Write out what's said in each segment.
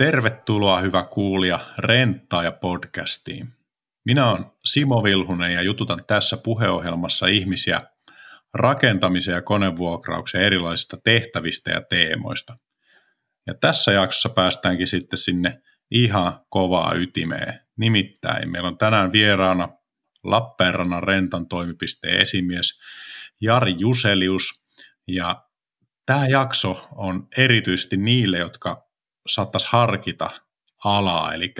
Tervetuloa hyvä kuulija Renttaa podcastiin. Minä olen Simo Vilhunen ja jututan tässä puheohjelmassa ihmisiä rakentamisen ja konevuokrauksen erilaisista tehtävistä ja teemoista. Ja tässä jaksossa päästäänkin sitten sinne ihan kovaa ytimeen. Nimittäin meillä on tänään vieraana Lappeenrannan rentan toimipisteen esimies Jari Juselius. Ja tämä jakso on erityisesti niille, jotka saattaisi harkita alaa. Eli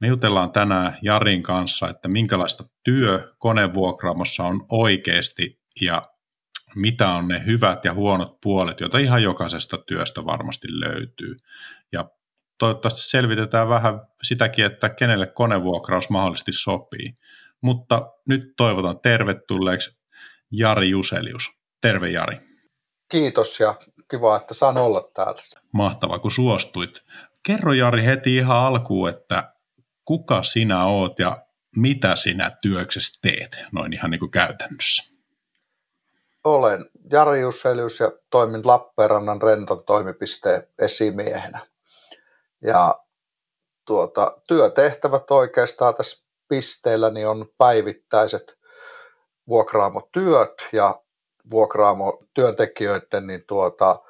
me jutellaan tänään Jarin kanssa, että minkälaista työ konevuokraamossa on oikeasti ja mitä on ne hyvät ja huonot puolet, joita ihan jokaisesta työstä varmasti löytyy. Ja toivottavasti selvitetään vähän sitäkin, että kenelle konevuokraus mahdollisesti sopii. Mutta nyt toivotan tervetulleeksi Jari Juselius. Terve Jari. Kiitos ja kiva, että saan olla täällä. Mahtavaa, kun suostuit. Kerro Jari heti ihan alkuun, että kuka sinä oot ja mitä sinä työksessä teet, noin ihan niin kuin käytännössä? Olen Jari Jusselius ja toimin Lappeenrannan renton toimipisteen esimiehenä. Ja tuota, työtehtävät oikeastaan tässä pisteellä niin on päivittäiset vuokraamotyöt ja vuokraamo työntekijöiden niin tuota,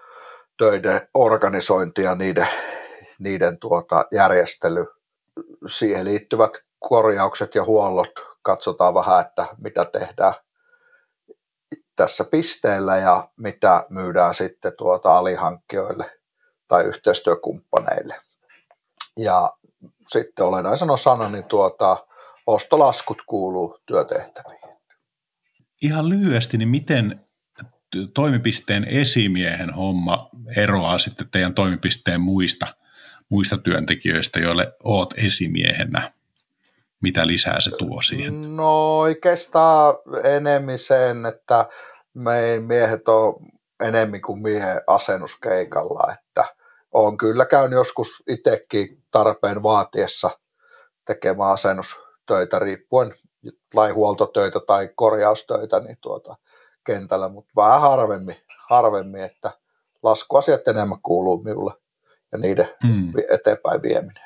töiden organisointi ja niiden, niiden tuota, järjestely. Siihen liittyvät korjaukset ja huollot. Katsotaan vähän, että mitä tehdään tässä pisteellä ja mitä myydään sitten tuota alihankkijoille tai yhteistyökumppaneille. Ja sitten olennaisen osana niin tuota, ostolaskut kuuluu työtehtäviin. Ihan lyhyesti, niin miten toimipisteen esimiehen homma eroaa sitten teidän toimipisteen muista, muista työntekijöistä, joille oot esimiehenä? Mitä lisää se tuo siihen? No oikeastaan enemmän sen, että meidän miehet on enemmän kuin miehen asennuskeikalla, että on kyllä käynyt joskus itsekin tarpeen vaatiessa tekemään asennustöitä riippuen laihuoltotöitä tai korjaustöitä, niin tuota, kentällä, mutta vähän harvemmin, harvemmin, että laskuasiat enemmän kuuluu minulle ja niiden hmm. eteenpäin vieminen.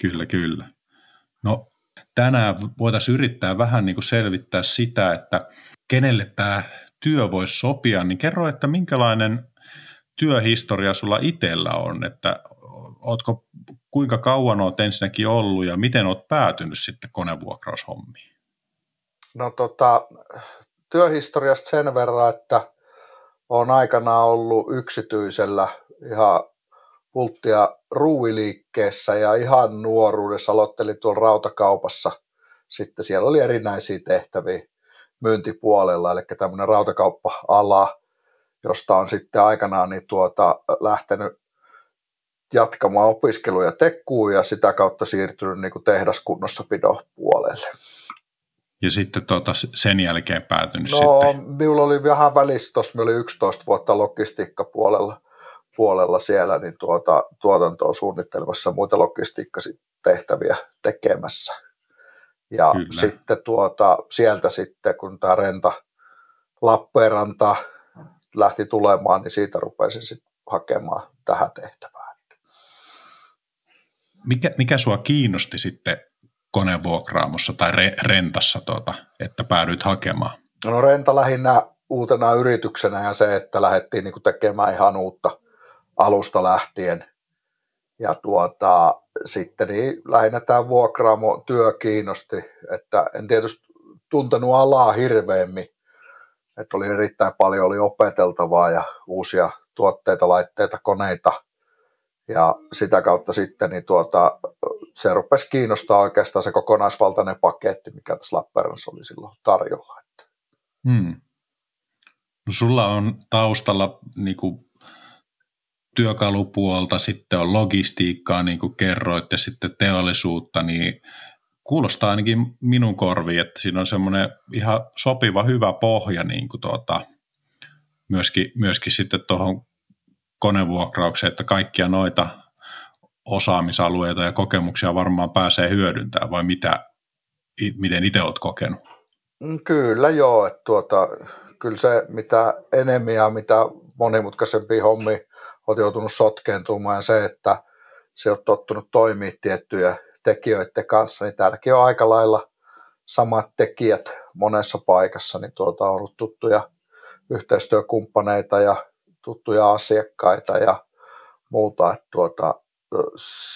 Kyllä, kyllä. No tänään voitaisiin yrittää vähän niin kuin selvittää sitä, että kenelle tämä työ voisi sopia, niin kerro, että minkälainen työhistoria sulla itsellä on, että ootko, kuinka kauan olet ensinnäkin ollut ja miten olet päätynyt sitten konevuokraushommiin? No tota, työhistoriasta sen verran, että olen aikanaan ollut yksityisellä ihan pulttia ruuiliikkeessä ja ihan nuoruudessa aloittelin tuolla rautakaupassa. Sitten siellä oli erinäisiä tehtäviä myyntipuolella, eli tämmöinen rautakauppa-ala, josta on sitten aikanaan niin tuota, lähtenyt jatkamaan opiskeluja tekkuun ja sitä kautta siirtynyt niin tehdaskunnossapidon puolelle. Ja sitten tuota, sen jälkeen päätynyt no, sitten? minulla oli vähän välissä, tuossa oli 11 vuotta logistiikkapuolella puolella siellä, niin tuota, tuotantoa suunnittelemassa muita logistiikkatehtäviä tekemässä. Ja Kyllä. sitten tuota, sieltä sitten, kun tämä renta Lappeenranta lähti tulemaan, niin siitä rupesin sitten hakemaan tähän tehtävään. Mikä, mikä sua kiinnosti sitten konevuokraamossa tai re, rentassa, tuota, että päädyit hakemaan? No renta lähinnä uutena yrityksenä ja se, että lähdettiin niin tekemään ihan uutta alusta lähtien. Ja tuota, sitten niin lähinnä tämä vuokraamo työ kiinnosti, että en tietysti tuntenut alaa hirveämmin, että oli erittäin paljon oli opeteltavaa ja uusia tuotteita, laitteita, koneita – ja sitä kautta sitten niin tuota, se rupesi kiinnostaa oikeastaan se kokonaisvaltainen paketti, mikä tässä Lappeenrannassa oli silloin tarjolla. Hmm. No sulla on taustalla niin kuin, työkalupuolta, sitten on logistiikkaa, niin kuin kerroit, ja sitten teollisuutta, niin kuulostaa ainakin minun korviin, että siinä on semmoinen ihan sopiva hyvä pohja niin kuin tuota, myöskin, myöskin sitten tuohon konevuokraukseen, että kaikkia noita osaamisalueita ja kokemuksia varmaan pääsee hyödyntämään, vai mitä, miten itse olet kokenut? Mm, kyllä joo, että tuota, kyllä se mitä enemmän ja mitä monimutkaisempi hommi olet joutunut sotkeentumaan se, että se on tottunut toimia tiettyjä tekijöiden kanssa, niin täälläkin on aika lailla samat tekijät monessa paikassa, niin tuota on ollut tuttuja yhteistyökumppaneita ja tuttuja asiakkaita ja muuta, että tuota,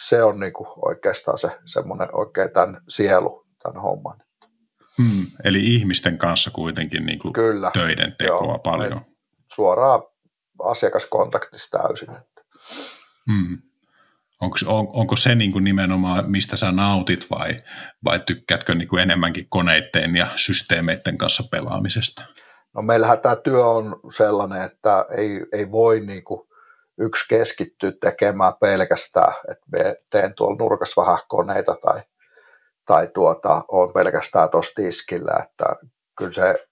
se on niin kuin oikeastaan se semmoinen oikein tämän sielu, tämän homman. Hmm, eli ihmisten kanssa kuitenkin niin kuin Kyllä, töiden tekoa joo, paljon. Suoraan asiakaskontaktissa täysin. Hmm. Onko, on, onko se niin kuin nimenomaan, mistä sä nautit vai, vai tykkäätkö niin kuin enemmänkin koneiden ja systeemeiden kanssa pelaamisesta? No meillähän tämä työ on sellainen, että ei, ei voi niin kuin yksi keskittyä tekemään pelkästään, että me teen tuolla nurkassa vähän koneita tai, tai tuota, on pelkästään tuossa tiskillä, että kyllä se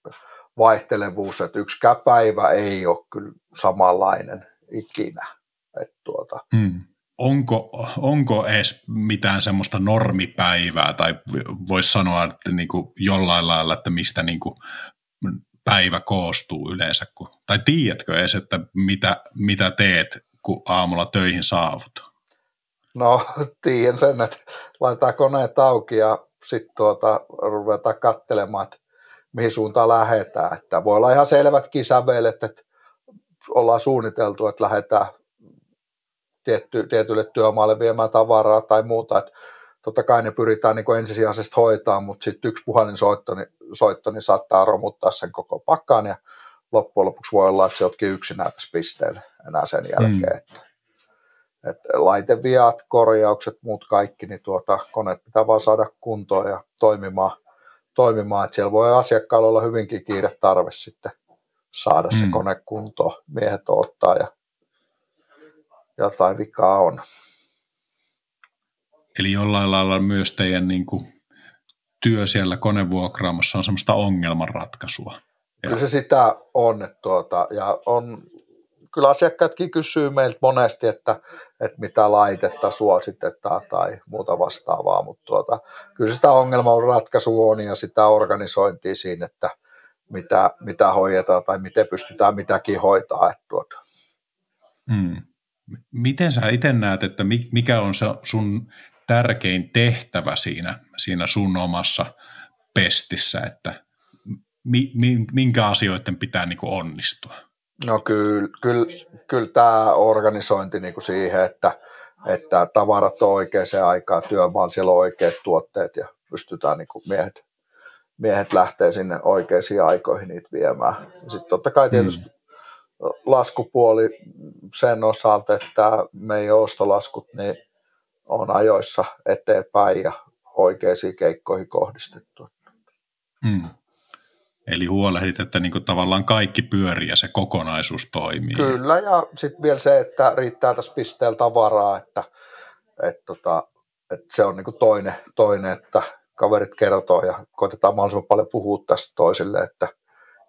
vaihtelevuus, että yksi päivä ei ole kyllä samanlainen ikinä. Että tuota. hmm. onko, onko edes mitään semmoista normipäivää, tai voisi sanoa että niin kuin jollain lailla, että mistä niin kuin päivä koostuu yleensä, kun, tai tiedätkö edes, että mitä, mitä teet, kun aamulla töihin saavut? No, tiedän sen, että laitetaan koneet auki ja sitten tuota, ruvetaan katselemaan, että mihin suuntaan lähdetään. Että voi olla ihan selvät kisävelet, että ollaan suunniteltu, että lähdetään tietty, tietylle työmaalle viemään tavaraa tai muuta. Että totta kai ne pyritään niin kuin ensisijaisesti hoitaa, mutta sitten yksi puhelinsoitto niin, soitto, niin saattaa romuttaa sen koko pakkaan ja loppujen lopuksi voi olla, että se otkin yksinään tässä pisteellä enää sen jälkeen. Mm. Että laiteviat, korjaukset, muut kaikki, niin tuota, koneet pitää vaan saada kuntoon ja toimimaan, toimimaan. että siellä voi asiakkaalla olla hyvinkin kiire tarve sitten saada mm. se kone kuntoon. Miehet ottaa ja jotain vikaa on. Eli jollain lailla myös teidän niin kuin, työ siellä konevuokraamossa on semmoista ongelmanratkaisua. Kyllä se sitä on, että tuota, ja on, kyllä asiakkaatkin kysyy meiltä monesti, että, että mitä laitetta suositetaan tai muuta vastaavaa, mutta tuota, kyllä sitä ongelmanratkaisua on ja sitä organisointia siinä, että mitä, mitä hoidetaan tai miten pystytään mitäkin hoitaa. Että tuota. hmm. Miten sä itse näet, että mikä on se sun tärkein tehtävä siinä, siinä sun omassa pestissä, että mi, mi, minkä asioiden pitää niin kuin onnistua? No kyllä, kyllä, kyllä tämä organisointi niin kuin siihen, että, että tavarat on oikeaan aikaan työmaan, siellä on oikeat tuotteet ja pystytään niin kuin miehet, miehet lähtee sinne oikeisiin aikoihin niitä viemään. Sitten totta kai tietysti mm. laskupuoli sen osalta, että meidän ostolaskut niin on ajoissa eteenpäin ja oikeisiin keikkoihin kohdistettu. Mm. Eli huolehdit, että niin tavallaan kaikki pyörii ja se kokonaisuus toimii. Kyllä, ja sitten vielä se, että riittää tässä pisteellä tavaraa, että, että, tota, että se on niin toinen, toinen, että kaverit kertoo ja koitetaan mahdollisimman paljon puhua tästä toisille, että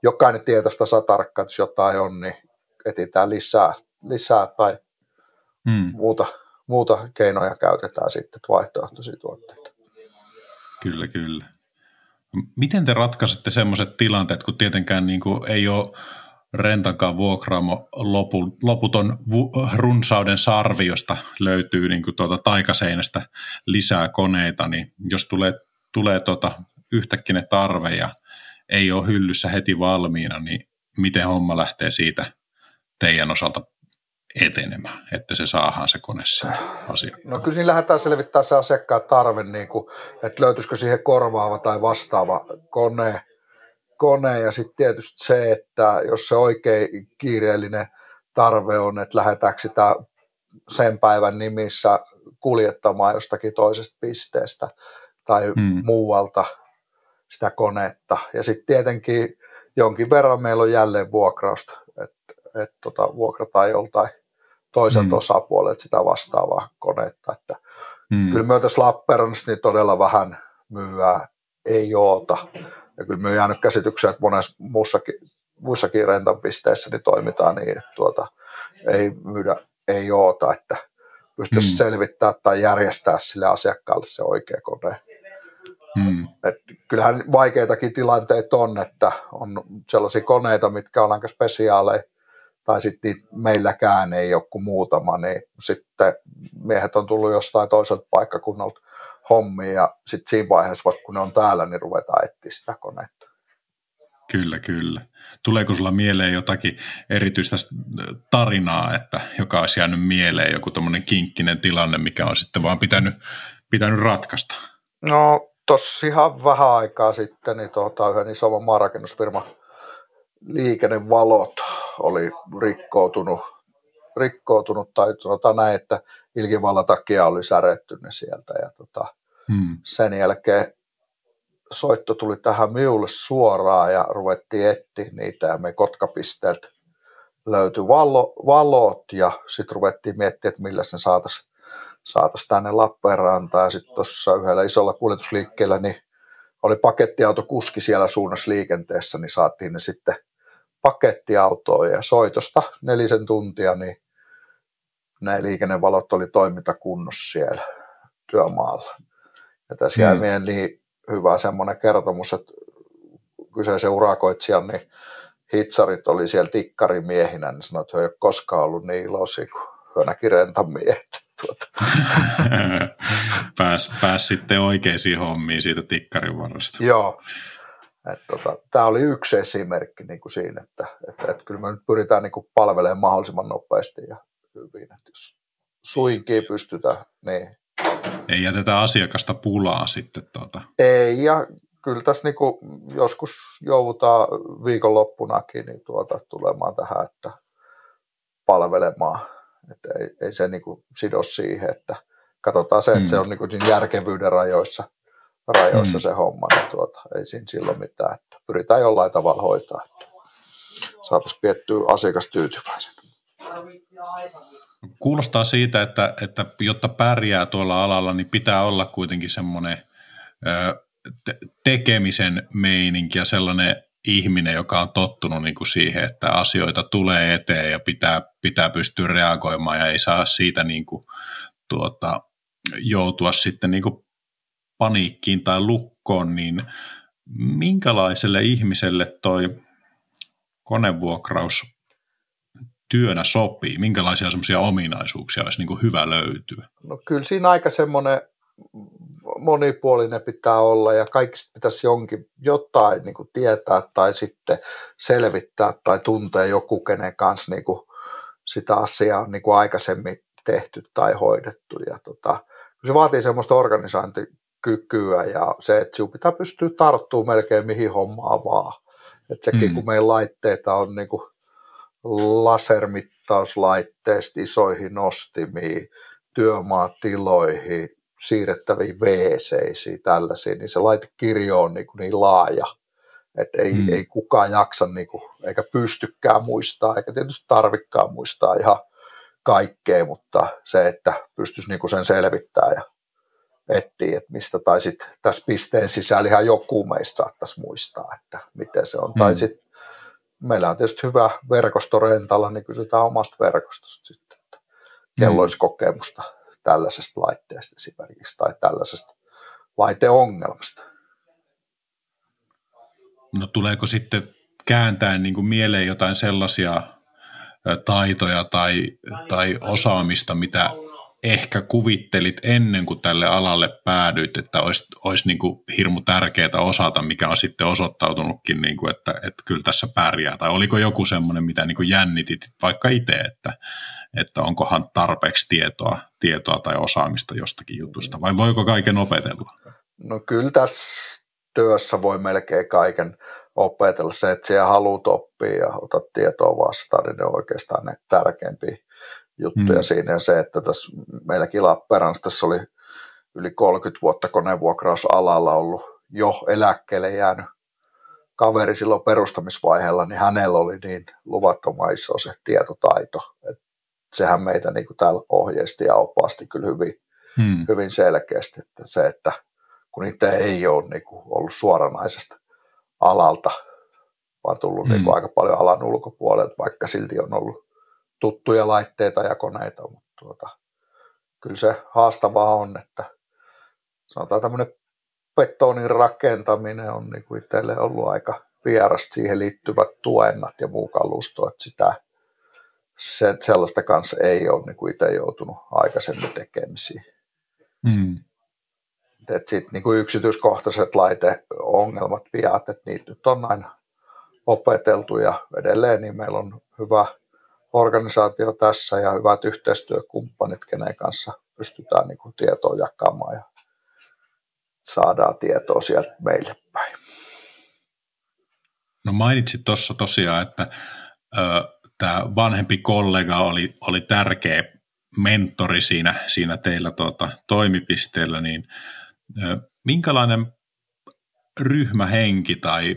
jokainen tietää sitä että jos jotain on, niin etsitään lisää, lisää tai hmm. muuta, muuta keinoja käytetään sitten, vaihtoehtoisia tuotteita. Kyllä, kyllä. Miten te ratkaisette sellaiset tilanteet, kun tietenkään niin kuin ei ole rentankaan vuokraamo lopu, loputon vu, runsauden sarvi, josta löytyy niin kuin tuota taikaseinästä lisää koneita, niin jos tulee, tulee tuota yhtäkkiä tarve ja ei ole hyllyssä heti valmiina, niin miten homma lähtee siitä teidän osalta etenemään, että se saadaan se kone sinne asiakkaan. No kyllä siinä lähdetään selvittämään se asiakkaan tarve, niin kuin, että löytyisikö siihen korvaava tai vastaava kone, kone ja sitten tietysti se, että jos se oikein kiireellinen tarve on, että lähdetäänkö sitä sen päivän nimissä kuljettamaan jostakin toisesta pisteestä tai hmm. muualta sitä konetta. Ja sitten tietenkin jonkin verran meillä on jälleen vuokrausta, että et tota, vuokrataan joltain toiselta mm. osapuolelta sitä vastaavaa konetta. Että mm. Kyllä me tässä Lappeenrannassa niin todella vähän myyää ei oota. Ja kyllä me on jäänyt käsitykseen, että monessa muussakin, muissakin rentanpisteissä niin toimitaan niin, että tuota, ei myydä ei oota, että pystyisi mm. selvittämään tai järjestää sille asiakkaalle se oikea kone. Mm. Et kyllähän vaikeitakin tilanteita on, että on sellaisia koneita, mitkä on aika spesiaaleja, tai sitten meilläkään ei ole kuin muutama, niin sitten miehet on tullut jostain toiselta paikkakunnalta hommiin ja sitten siinä vaiheessa vasta kun ne on täällä, niin ruvetaan etsiä sitä konetta. Kyllä, kyllä. Tuleeko sulla mieleen jotakin erityistä tarinaa, että joka olisi jäänyt mieleen, joku tuommoinen kinkkinen tilanne, mikä on sitten vaan pitänyt, pitänyt ratkaista? No tossa ihan vähän aikaa sitten, niin tuota, yhden isomman maarakennusfirman liikennevalot oli rikkoutunut, rikkoutunut tai sanotaan näin, että ilkivallan takia oli säretty ne sieltä ja tota, hmm. sen jälkeen soitto tuli tähän minulle suoraan ja ruvettiin etsiä niitä ja me Kotkapisteeltä löytyi valo, valot ja sitten ruvettiin miettiä, että millä sen saataisiin saatais tänne Lappeenrantaan ja sitten tuossa yhdellä isolla kuljetusliikkeellä niin oli pakettiautokuski siellä suunnassa liikenteessä, niin saatiin ne sitten pakettiautoon ja soitosta nelisen tuntia, niin ne liikennevalot oli toimintakunnossa siellä työmaalla. Ja tässä jäi mm. niin hyvä semmoinen kertomus, että kyseisen urakoitsijan niin hitsarit oli siellä tikkarimiehinä, niin sanoi, että he ei ole koskaan ollut niin iloisia kuin he näki rentamiehet. Tuota. pääs, pääs sitten oikeisiin hommiin siitä tikkarin varresta. Joo. Tota, Tämä oli yksi esimerkki niin kuin siinä, että, että, että kyllä me nyt pyritään niin kuin palvelemaan mahdollisimman nopeasti ja hyvin. Että jos suinkin pystytään, niin ei jätetä asiakasta pulaa sitten. Tuota. Ei, ja kyllä tässä niinku joskus joudutaan viikonloppunakin niin tuota, tulemaan tähän, että palvelemaan. Että ei, ei se niinku sido siihen, että katsotaan se, että mm. se on niinku järkevyyden rajoissa, rajoissa mm. se homma, niin tuota, ei siinä silloin mitään. Että pyritään jollain tavalla hoitaa, että saataisiin piettyä asiakas tyytyväisenä. Kuulostaa siitä, että, että jotta pärjää tuolla alalla, niin pitää olla kuitenkin semmoinen te- tekemisen meininki ja sellainen ihminen, joka on tottunut niin kuin siihen, että asioita tulee eteen ja pitää, pitää pystyä reagoimaan ja ei saa siitä niin kuin, tuota, joutua sitten niin kuin paniikkiin tai lukkoon, niin minkälaiselle ihmiselle toi konevuokraus työnä sopii? Minkälaisia semmoisia ominaisuuksia olisi niin hyvä löytyä? No kyllä siinä aika semmoinen monipuolinen pitää olla ja kaikista pitäisi jonkin jotain niin kuin tietää tai sitten selvittää tai tuntea joku, kenen kanssa niin kuin sitä asiaa on niin kuin aikaisemmin tehty tai hoidettu. Ja tota, se vaatii semmoista organisointikykyä ja se, että sinun pitää pystyä tarttumaan melkein mihin hommaan vaan. Että sekin, mm. kun meidän laitteita on niin kuin lasermittauslaitteista isoihin nostimiin, työmaatiloihin, siirrettäviin wc tällaisiin, niin se laitekirjo on niin, kuin niin laaja, että ei, hmm. ei kukaan jaksa niin kuin, eikä pystykään muistaa, eikä tietysti tarvikkaan muistaa ihan kaikkea, mutta se, että pystyisi niin kuin sen selvittämään ja etsiä, että mistä, tai sitten tässä pisteen sisällä ihan joku meistä saattaisi muistaa, että miten se on, hmm. tai sitten meillä on tietysti hyvä verkosto rentalla, niin kysytään omasta verkostosta sitten, että kello mm. olisi kokemusta tällaisesta laitteesta esimerkiksi tai tällaisesta laiteongelmasta. No tuleeko sitten kääntää niin kuin mieleen jotain sellaisia taitoja tai, tai osaamista, mitä ehkä kuvittelit ennen kuin tälle alalle päädyit, että olisi, olisi niin kuin hirmu tärkeää osata, mikä on sitten osoittautunutkin, niin kuin, että, että kyllä tässä pärjää? Tai oliko joku semmoinen, mitä niin kuin jännitit vaikka itse, että, että onkohan tarpeeksi tietoa, tietoa tai osaamista jostakin jutusta, vai voiko kaiken opetella? No kyllä tässä työssä voi melkein kaiken opetella. Se, että siellä haluat oppia ja otat tietoa vastaan, niin ne on oikeastaan ne tärkeimpiä juttuja mm. siinä. Ja se, että tässä meilläkin Lappeenrannassa tässä oli yli 30 vuotta konevuokrausalalla ollut jo eläkkeelle jäänyt kaveri silloin perustamisvaiheella, niin hänellä oli niin luvattoman iso se tietotaito. Että sehän meitä niin kuin täällä ohjeisti ja opasti kyllä hyvin, hmm. hyvin selkeästi. Että se, että kun itse ei ole niin kuin ollut suoranaisesta alalta, vaan tullut hmm. niin kuin aika paljon alan ulkopuolelta, vaikka silti on ollut tuttuja laitteita ja koneita, mutta tuota, kyllä se haastavaa on, että sanotaan tämmöinen betonin rakentaminen on niin kuin itselle ollut aika vierasta, siihen liittyvät tuennat ja muu kalusto, että sitä, se, sellaista kanssa ei ole niin kuin itse joutunut aikaisemmin tekemisiin. Mm. Sitten niin yksityiskohtaiset laiteongelmat, viat, että niitä nyt on aina opeteltu ja edelleen niin meillä on hyvä organisaatio tässä ja hyvät yhteistyökumppanit, kenen kanssa pystytään niin kuin tietoa jakamaan ja saadaan tietoa sieltä meille päin. No mainitsit tuossa tosiaan, että tämä vanhempi kollega oli, oli tärkeä mentori siinä, siinä teillä tuota, toimipisteellä, niin ö, minkälainen ryhmähenki tai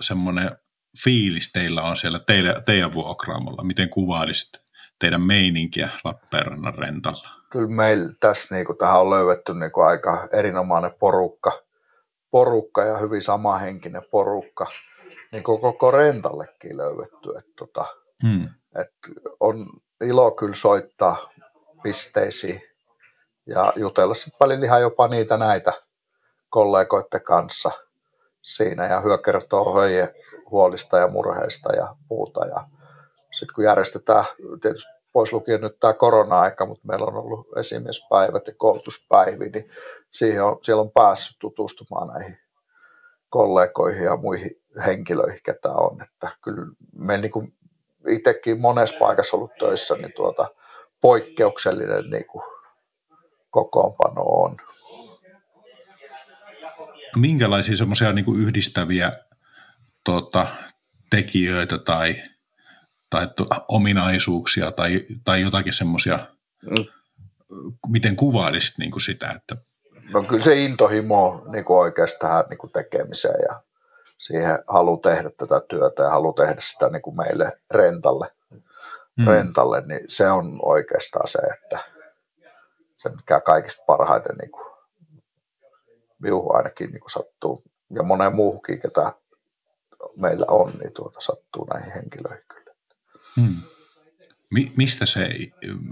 semmoinen fiilis teillä on siellä teille, teidän vuokraamalla? Miten kuvailisit teidän meininkiä Lappeenrannan rentalla? Kyllä meillä tässä niin kuin, tähän on löydetty niin kuin, aika erinomainen porukka, porukka ja hyvin samahenkinen porukka. Niin kuin koko rentallekin löydetty. Että, tota, hmm. että on ilo kyllä soittaa pisteisiin ja jutella sitten välillä ihan jopa niitä näitä kollegoiden kanssa siinä ja hyö kertoo höije huolista ja murheista ja muuta. Ja sitten kun järjestetään, tietysti pois lukien nyt tämä korona-aika, mutta meillä on ollut esimiespäivät ja koulutuspäiviä, niin siihen on, siellä on päässyt tutustumaan näihin kollegoihin ja muihin henkilöihin, ketä on. Että kyllä me niin kuin itsekin monessa paikassa ollut töissä, niin tuota, poikkeuksellinen niin kuin kokoonpano on. Minkälaisia semmoisia niin yhdistäviä tuota, tekijöitä tai, tai to, ominaisuuksia tai, tai jotakin semmoisia, mm. miten kuvailisit niin kuin sitä? Että... No kyllä se intohimo niin kuin oikeastaan niin kuin tekemiseen ja siihen halu tehdä tätä työtä ja halu tehdä sitä niin kuin meille rentalle, mm. rentalle, niin se on oikeastaan se, että se mikä kaikista parhaiten niin kuin, viuhu ainakin niin sattuu ja monen muuhunkin, ketä meillä on, niin tuota sattuu näihin henkilöihin kyllä. Hmm. Mi- mistä se,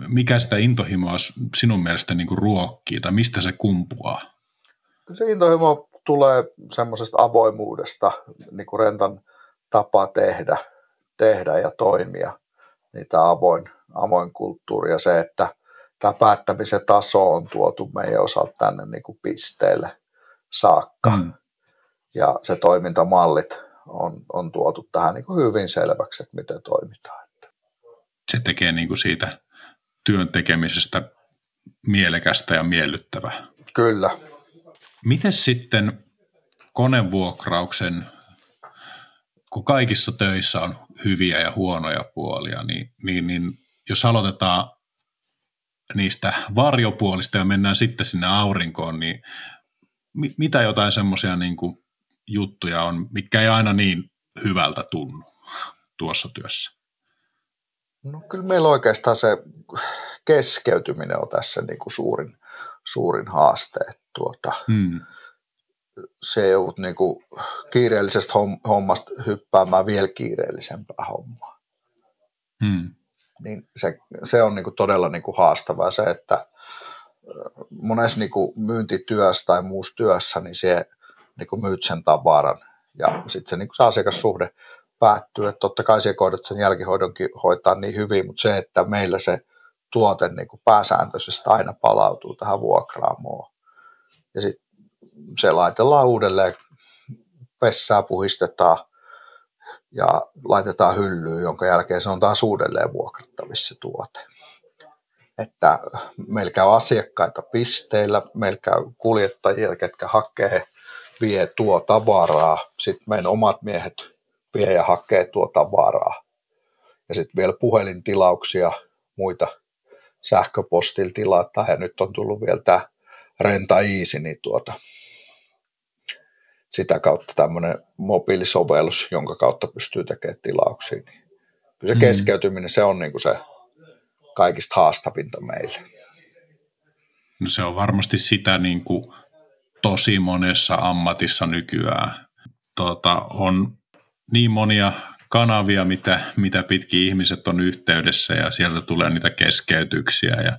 mikä sitä intohimoa sinun mielestä niin kuin ruokkii tai mistä se kumpuaa? Se intohimo tulee semmoisesta avoimuudesta, niin kuin rentan tapa tehdä, tehdä ja toimia, tämä avoin, avoin kulttuuri ja se, että tämä päättämisen taso on tuotu meidän osalta tänne niin kuin pisteelle saakka. Mm. Ja se toimintamallit on, on tuotu tähän niin kuin hyvin selväksi, että miten toimitaan. Se tekee niin kuin siitä työn tekemisestä mielekästä ja miellyttävää. Kyllä. Miten sitten konevuokrauksen, kun kaikissa töissä on hyviä ja huonoja puolia, niin, niin, niin jos aloitetaan niistä varjopuolista ja mennään sitten sinne aurinkoon, niin mitä jotain semmoisia niin juttuja on, mitkä ei aina niin hyvältä tunnu tuossa työssä? No kyllä meillä oikeastaan se keskeytyminen on tässä niin kuin suurin, suurin haaste. Tuota, hmm. Se joudut niin kuin kiireellisestä hommasta hyppäämään vielä kiireellisempää hommaa. Hmm. Niin se, se on niin kuin todella niin kuin haastavaa se, että monessa niin myyntityössä tai muussa työssä, niin se niin myyt sen tavaran. Ja sitten se, niin se asiakassuhde päättyy, että totta kai se kohdat sen jälkihoidonkin hoitaa niin hyvin, mutta se, että meillä se tuote niin pääsääntöisesti aina palautuu tähän vuokraamoon. Ja sitten se laitellaan uudelleen, vessää puhistetaan ja laitetaan hyllyyn, jonka jälkeen se on taas uudelleen vuokrattavissa se tuote että meillä käy asiakkaita pisteillä, meillä käy kuljettajia, ketkä hakee, vie tuo tavaraa, sitten meidän omat miehet vie ja hakee tuo tavaraa. Ja sitten vielä puhelintilauksia, muita sähköpostilla tilataan, ja nyt on tullut vielä tämä Renta Easy, niin tuota, sitä kautta tämmöinen mobiilisovellus, jonka kautta pystyy tekemään tilauksia. Niin kyllä se mm. keskeytyminen, se on niin kuin se kaikista haastavinta meille. No se on varmasti sitä niin kuin tosi monessa ammatissa nykyään. Tota, on niin monia kanavia, mitä, mitä pitkin ihmiset on yhteydessä ja sieltä tulee niitä keskeytyksiä ja,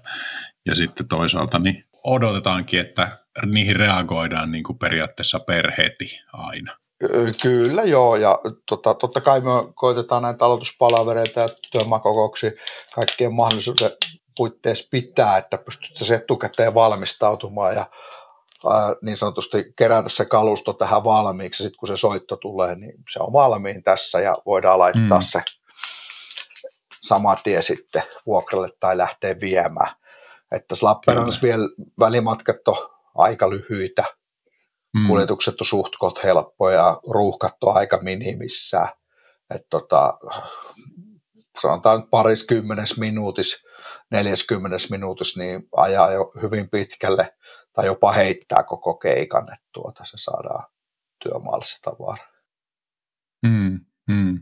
ja sitten toisaalta niin odotetaankin, että niihin reagoidaan niin kuin periaatteessa per heti aina. Kyllä joo, ja tota, totta kai me koitetaan näitä aloituspalavereita ja työmaakokouksia kaikkien mahdollisuuden puitteissa pitää, että pystyttäisiin etukäteen valmistautumaan ja ää, niin sanotusti kerätä se kalusto tähän valmiiksi. Sitten kun se soitto tulee, niin se on valmiin tässä ja voidaan laittaa mm. se sama tie sitten vuokralle tai lähteä viemään. Että Lappeenrannassa vielä välimatkat on aika lyhyitä, mm. kuljetukset on suht helppoja, ruuhkat on aika minimissä. Että tota, sanotaan pariskymmenes minuutissa, 40 minuutissa, niin ajaa jo hyvin pitkälle tai jopa heittää koko keikan, että tuota, se saadaan työmaalle se tavara. Mm, mm.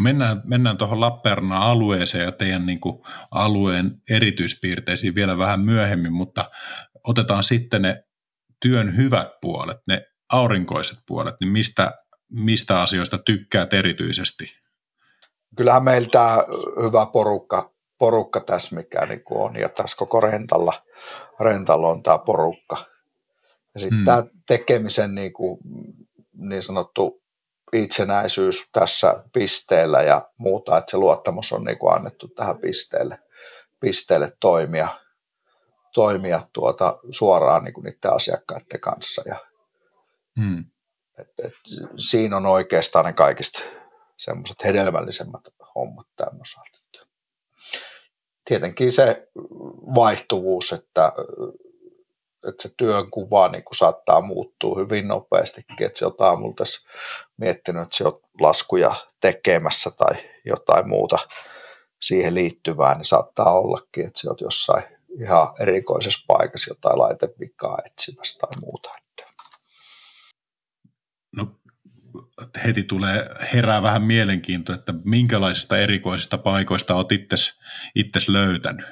Mennään, mennään tuohon Lappeenrannan-alueeseen ja teidän niin kuin, alueen erityispiirteisiin vielä vähän myöhemmin, mutta otetaan sitten ne työn hyvät puolet, ne aurinkoiset puolet, niin mistä, mistä asioista tykkäät erityisesti? Kyllähän meillä tämä hyvä porukka, porukka tässä, mikä niin on, ja tässä koko rentalla, rentalla on tämä porukka. Ja sitten hmm. tämä tekemisen niin, kuin, niin sanottu itsenäisyys tässä pisteellä ja muuta, että se luottamus on niin kuin annettu tähän pisteelle, pisteelle toimia, toimia tuota suoraan niin kuin niiden asiakkaiden kanssa. Ja, hmm. et, et, siinä on oikeastaan ne kaikista semmoiset hedelmällisemmät hommat tämän osalta. Tietenkin se vaihtuvuus, että että se työn kuva niin kuin saattaa muuttua hyvin nopeastikin, että se on aamulla tässä miettinyt, että se on laskuja tekemässä tai jotain muuta siihen liittyvää, niin saattaa ollakin, että se on jossain ihan erikoisessa paikassa jotain laitevikaa etsimässä tai muuta. No heti tulee herää vähän mielenkiintoa, että minkälaisista erikoisista paikoista olet itses löytänyt?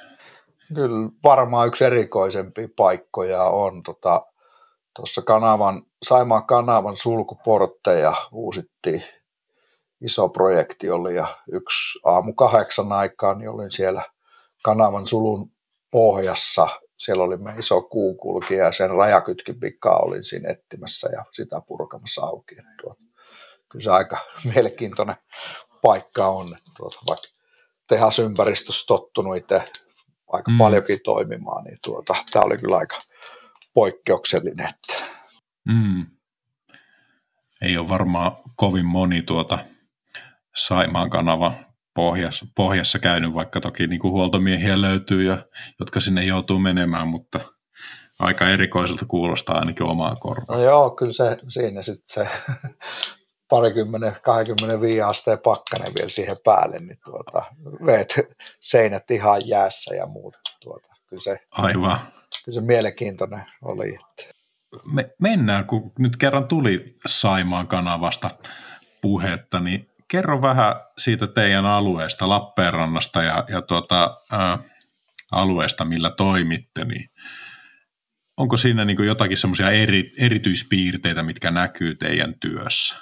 Kyllä varmaan yksi erikoisempi paikkoja on tota, tuossa kanavan, Saimaan kanavan sulkuportteja uusittiin iso projekti oli ja yksi aamu kahdeksan aikaan niin olin siellä kanavan sulun pohjassa. Siellä oli me iso kuukulkija ja sen rajakytkin pikaa olin siinä etsimässä ja sitä purkamassa auki. Tuota, kyllä se aika mielenkiintoinen paikka on. Tuota, vaikka tehasympäristössä tottunut itse aika mm. paljonkin toimimaan, niin tuota, tämä oli kyllä aika poikkeuksellinen. Että. Mm. Ei ole varmaan kovin moni tuota Saimaan kanava pohjassa, pohjassa käynyt, vaikka toki niin kuin huoltomiehiä löytyy, ja, jotka sinne joutuu menemään, mutta aika erikoiselta kuulostaa ainakin omaa korvaa. No joo, kyllä se siinä sitten se parikymmenen, 25 asteen pakkanen vielä siihen päälle, niin tuota, veet seinät ihan jäässä ja muuta. Tuota, kyllä se, Aivan. Kyllä se mielenkiintoinen oli. Että. Me, mennään, kun nyt kerran tuli Saimaan kanavasta puhetta, niin kerro vähän siitä teidän alueesta, Lappeenrannasta ja, ja tuota, ä, alueesta, millä toimitte, niin onko siinä niin jotakin semmoisia eri, erityispiirteitä, mitkä näkyy teidän työssä?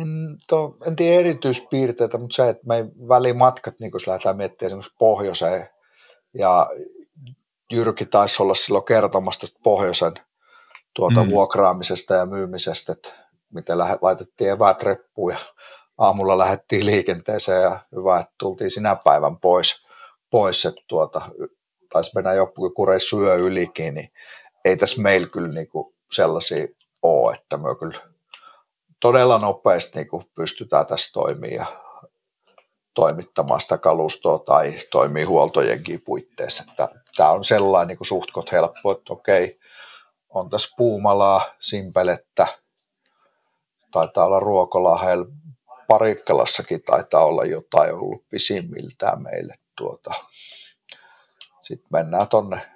En, to, en tiedä erityispiirteitä, mutta se, että me välimatkat, niin kun lähdetään miettimään esimerkiksi pohjoiseen, ja Jyrki taisi olla silloin kertomassa tästä pohjoisen tuota mm. vuokraamisesta ja myymisestä, että lähet, laitettiin eväät reppuun ja aamulla lähdettiin liikenteeseen ja hyvä, että tultiin sinä päivän pois, pois että tuota, taisi mennä joku reissu yö ylikin, niin ei tässä meillä kyllä niinku sellaisia ole, että me kyllä todella nopeasti niin kuin pystytään tässä toimia ja toimittamaan sitä kalustoa tai toimii huoltojenkin puitteissa. Tämä on sellainen niin suhtkot helppo, että okei, on tässä Puumalaa, Simpelettä, taitaa olla Ruokolahel, Parikkalassakin taitaa olla jotain ollut pisimmiltään meille. Tuota. Sitten mennään tuonne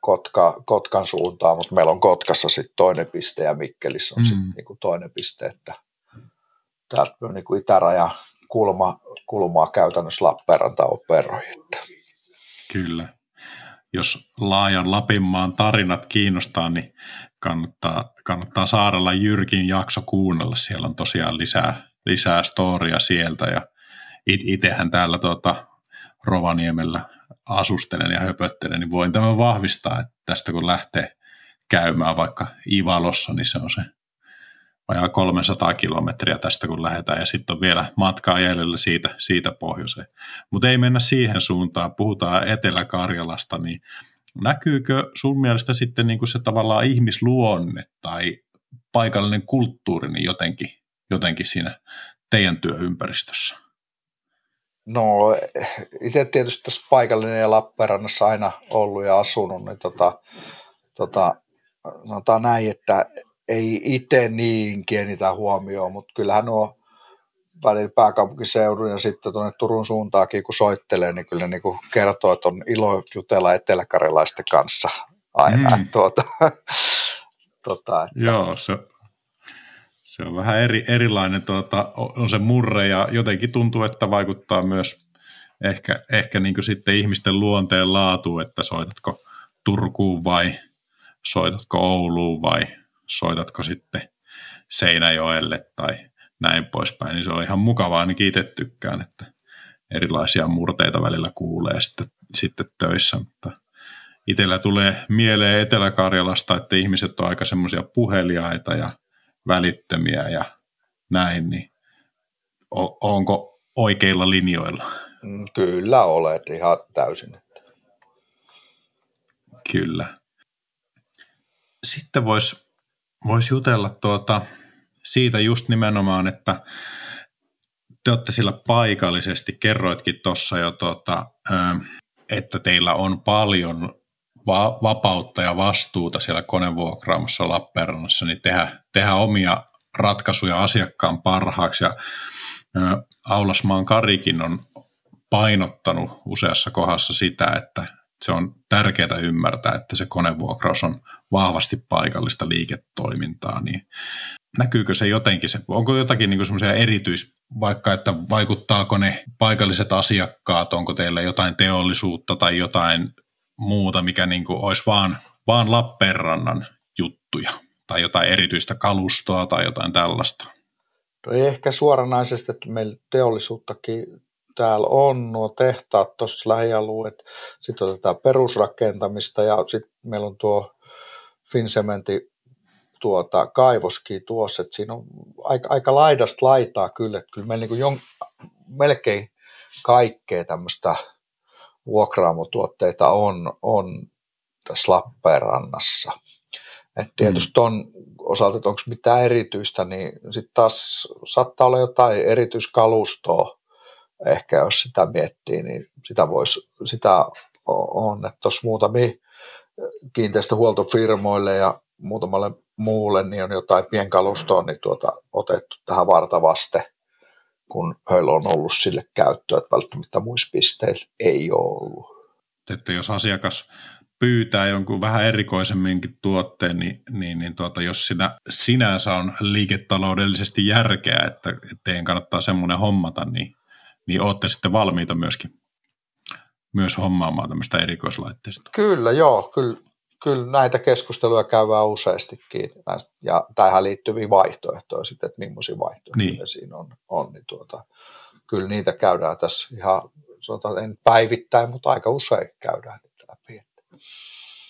Kotka, Kotkan suuntaan, mutta meillä on Kotkassa sitten toinen piste ja Mikkelissä on mm. sitten niinku toinen piste, että täältä on niinku itäraja kulma, kulmaa käytännössä Lappeenranta operoi. Että. Kyllä. Jos laajan Lapinmaan tarinat kiinnostaa, niin kannattaa, kannattaa Saarella Jyrkin jakso kuunnella. Siellä on tosiaan lisää, lisää storia sieltä ja it, itsehän täällä tuota, Rovaniemellä asustelen ja höpöttelen, niin voin tämän vahvistaa, että tästä kun lähtee käymään vaikka Ivalossa, niin se on se vajaa 300 kilometriä tästä kun lähdetään ja sitten on vielä matkaa jäljellä siitä, siitä pohjoiseen. Mutta ei mennä siihen suuntaan, puhutaan Etelä-Karjalasta, niin näkyykö sun mielestä sitten niin kuin se tavallaan ihmisluonne tai paikallinen kulttuuri niin jotenkin, jotenkin siinä teidän työympäristössä? No itse tietysti tässä paikallinen ja Lappeenrannassa aina ollut ja asunut, niin tota, tota, sanotaan näin, että ei itse niin kiinnitä huomioon, mutta kyllähän nuo välillä pääkaupunkiseudun ja sitten tuonne Turun suuntaakin, kun soittelee, niin kyllä niin kuin kertoo, että on ilo jutella eteläkarjalaisten kanssa aina. Mm. Tuota, tuota, että... Joo, se, se on vähän eri, erilainen, tuota, on se murre ja jotenkin tuntuu, että vaikuttaa myös ehkä, ehkä niin kuin sitten ihmisten luonteen laatu, että soitatko Turkuun vai soitatko Ouluun vai soitatko sitten Seinäjoelle tai näin poispäin, niin se on ihan mukavaa, ainakin itse tykkään, että erilaisia murteita välillä kuulee sitten, sitten töissä, mutta itsellä tulee mieleen Etelä-Karjalasta, että ihmiset on aika semmoisia puheliaita ja välittömiä ja näin, niin onko oikeilla linjoilla? Mm, kyllä olet ihan täysin. Kyllä. Sitten voisi vois jutella tuota, siitä just nimenomaan, että te olette sillä paikallisesti, kerroitkin tuossa jo, tuota, että teillä on paljon va- vapautta ja vastuuta siellä konevuokraamossa Lappeenrannassa, niin tehdä, tehdä omia ratkaisuja asiakkaan parhaaksi. Ja Aulasmaan Karikin on painottanut useassa kohdassa sitä, että se on tärkeää ymmärtää, että se konevuokraus on vahvasti paikallista liiketoimintaa, niin näkyykö se jotenkin, se, onko jotakin niin semmoisia erityis, vaikka että vaikuttaako ne paikalliset asiakkaat, onko teillä jotain teollisuutta tai jotain muuta, mikä niin kuin olisi vaan, vaan Lappeenrannan juttuja tai jotain erityistä kalustoa tai jotain tällaista? No ei ehkä suoranaisesti, että meillä teollisuuttakin täällä on nuo tehtaat tuossa lähialueet, sitten otetaan perusrakentamista ja sitten meillä on tuo Finsementi tuota, kaivoskin tuossa, että siinä on aika, aika laidasta laitaa kyllä, että kyllä meillä niin jon, melkein kaikkea tämmöistä vuokraamotuotteita on, on tässä Lappeenrannassa. Et tietysti mm. on osalta, että onko mitään erityistä, niin sitten taas saattaa olla jotain erityiskalustoa, ehkä jos sitä miettii, niin sitä voisi, sitä on, että tuossa muutamia kiinteistöhuoltofirmoille ja muutamalle muulle niin on jotain pienkalustoa niin tuota, otettu tähän vartavaste, kun heillä on ollut sille käyttöä, että välttämättä muissa pisteillä ei ole ollut. Että jos asiakas pyytää jonkun vähän erikoisemminkin tuotteen, niin, niin, niin tuota, jos siinä sinänsä on liiketaloudellisesti järkeä, että teidän kannattaa semmoinen hommata, niin, niin olette sitten valmiita myöskin myös hommaamaan tämmöistä erikoislaitteista. Kyllä, joo. Kyllä, kyllä näitä keskusteluja käydään useastikin. Näistä, ja tähän liittyviä vaihtoehtoja sitten, että millaisia vaihtoehtoja niin. siinä on. on niin tuota, kyllä niitä käydään tässä ihan, sanotaan, en päivittäin, mutta aika usein käydään niitä läpi.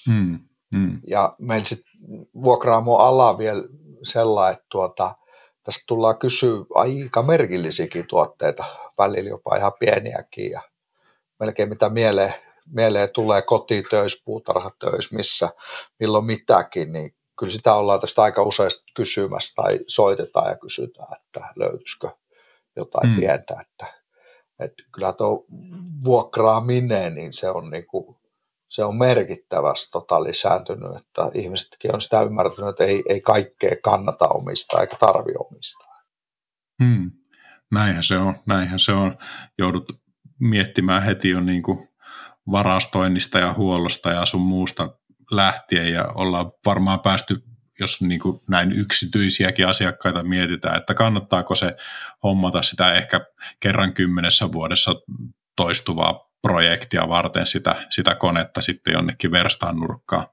Hmm. Hmm. Ja meillä sitten vuokraamo ala vielä sellainen, että tuota, tästä tullaan kysyä aika merkillisiäkin tuotteita, välillä jopa ihan pieniäkin ja melkein mitä mieleen, mieleen tulee kotitöissä, puutarhatöissä, missä milloin mitäkin, niin kyllä sitä ollaan tästä aika useasti kysymässä tai soitetaan ja kysytään, että löytyisikö jotain mm. pientä, että, että kyllä tuo vuokraaminen, niin se on, niin kuin, se on merkittävästi tota lisääntynyt, että ihmisetkin on sitä ymmärtänyt, että ei, ei kaikkea kannata omistaa eikä tarvi omistaa. Hmm. Näinhän se on, näinhän se on. Joudut miettimään heti jo niin kuin varastoinnista ja huollosta ja sun muusta lähtien ja ollaan varmaan päästy, jos niin kuin näin yksityisiäkin asiakkaita mietitään, että kannattaako se hommata sitä ehkä kerran kymmenessä vuodessa toistuvaa projektia varten sitä, sitä konetta sitten jonnekin verstaan nurkkaan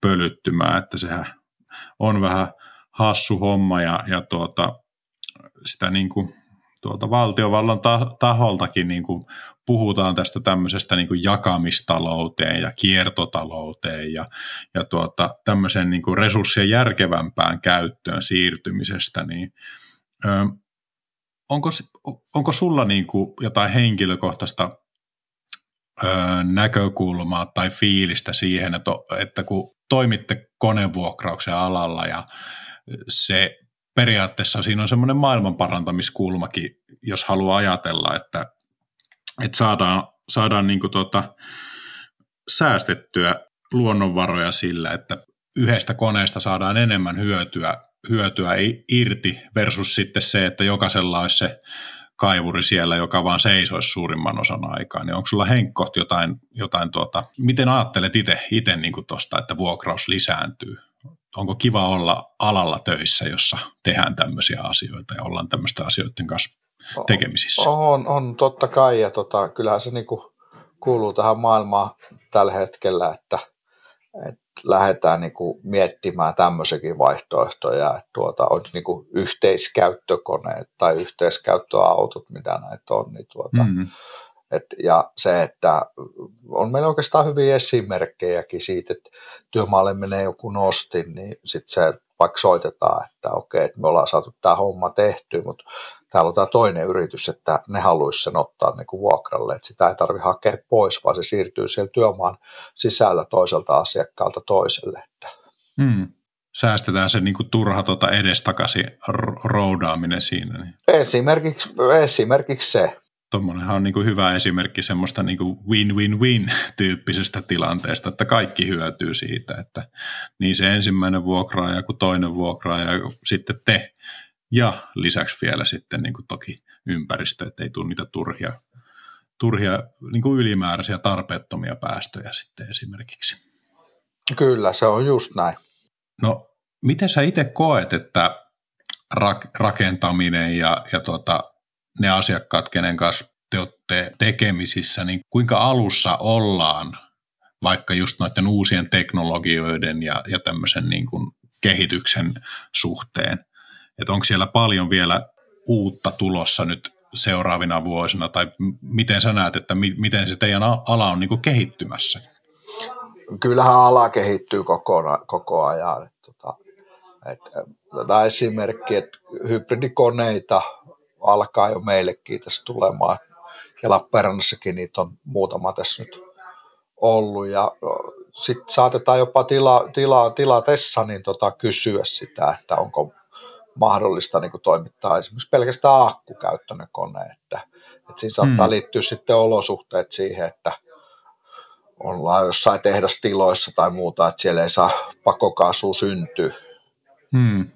pölyttymään, että sehän on vähän hassu homma ja, ja tuota, sitä niin kuin tuolta valtiovallan taholtakin niin kuin puhutaan tästä tämmöisestä niin kuin jakamistalouteen ja kiertotalouteen ja, ja tuota, tämmöisen niin kuin resurssien järkevämpään käyttöön siirtymisestä, niin ö, onko, onko sulla niin kuin jotain henkilökohtaista näkökulmaa tai fiilistä siihen, että, että kun toimitte konevuokrauksen alalla ja se periaatteessa siinä on semmoinen maailmanparantamiskulmakin, jos haluaa ajatella, että, että saadaan, saadaan niin tuota, säästettyä luonnonvaroja sillä, että yhdestä koneesta saadaan enemmän hyötyä, hyötyä irti versus sitten se, että jokaisella olisi se kaivuri siellä, joka vaan seisoisi suurimman osan aikaa, niin onko sulla Henkko jotain, jotain tuota, miten ajattelet itse niin tuosta, että vuokraus lisääntyy? Onko kiva olla alalla töissä, jossa tehdään tämmöisiä asioita ja ollaan tämmöisten asioiden kanssa tekemisissä? On, on totta kai, ja tota, kyllähän se niin kuin kuuluu tähän maailmaan tällä hetkellä, että, että lähdetään niin kuin miettimään tämmöisiäkin vaihtoehtoja, että tuota, on niin kuin yhteiskäyttökoneet tai yhteiskäyttöautot, mitä näitä on, niin tuota, mm-hmm. et, ja se, että on meillä oikeastaan hyviä esimerkkejäkin siitä, että työmaalle menee joku nostin, niin sitten se vaikka soitetaan, että okei, että me ollaan saatu tämä homma tehty, mutta täällä on tämä toinen yritys, että ne haluaisi sen ottaa niin kuin vuokralle, että sitä ei tarvitse hakea pois, vaan se siirtyy siellä työmaan sisällä toiselta asiakkaalta toiselle. Hmm. Säästetään se niin kuin turha tuota edestakaisin roudaaminen siinä. Niin. Esimerkiksi, esimerkiksi se. Tuommoinenhan on niin kuin hyvä esimerkki semmoista niin kuin win-win-win tyyppisestä tilanteesta, että kaikki hyötyy siitä, että niin se ensimmäinen vuokraaja kuin toinen vuokraaja sitten te ja lisäksi vielä sitten niin kuin toki ympäristö, että ei tule niitä turhia, turhia niin kuin ylimääräisiä tarpeettomia päästöjä sitten esimerkiksi. Kyllä, se on just näin. No, miten sä itse koet, että rak- rakentaminen ja, ja tuota, ne asiakkaat, kenen kanssa te olette tekemisissä, niin kuinka alussa ollaan vaikka just noiden uusien teknologioiden ja, ja tämmöisen niin kuin kehityksen suhteen? Että onko siellä paljon vielä uutta tulossa nyt seuraavina vuosina, tai miten sä näet, että mi- miten se teidän ala on niin kuin kehittymässä? Kyllähän ala kehittyy koko, koko ajan. Tota, että, tämä esimerkki, että hybridikoneita alkaa jo meillekin tässä tulemaan, ja Lappeenrannassakin niitä on muutama tässä nyt ollut, ja sitten saatetaan jopa tila, tila, tilatessa niin tota, kysyä sitä, että onko mahdollista niin kuin toimittaa esimerkiksi pelkästään akkukäyttöinen kone, että, että siinä saattaa hmm. liittyä sitten olosuhteet siihen, että ollaan jossain tehdastiloissa tai muuta, että siellä ei saa pakokaasua syntyä, hmm.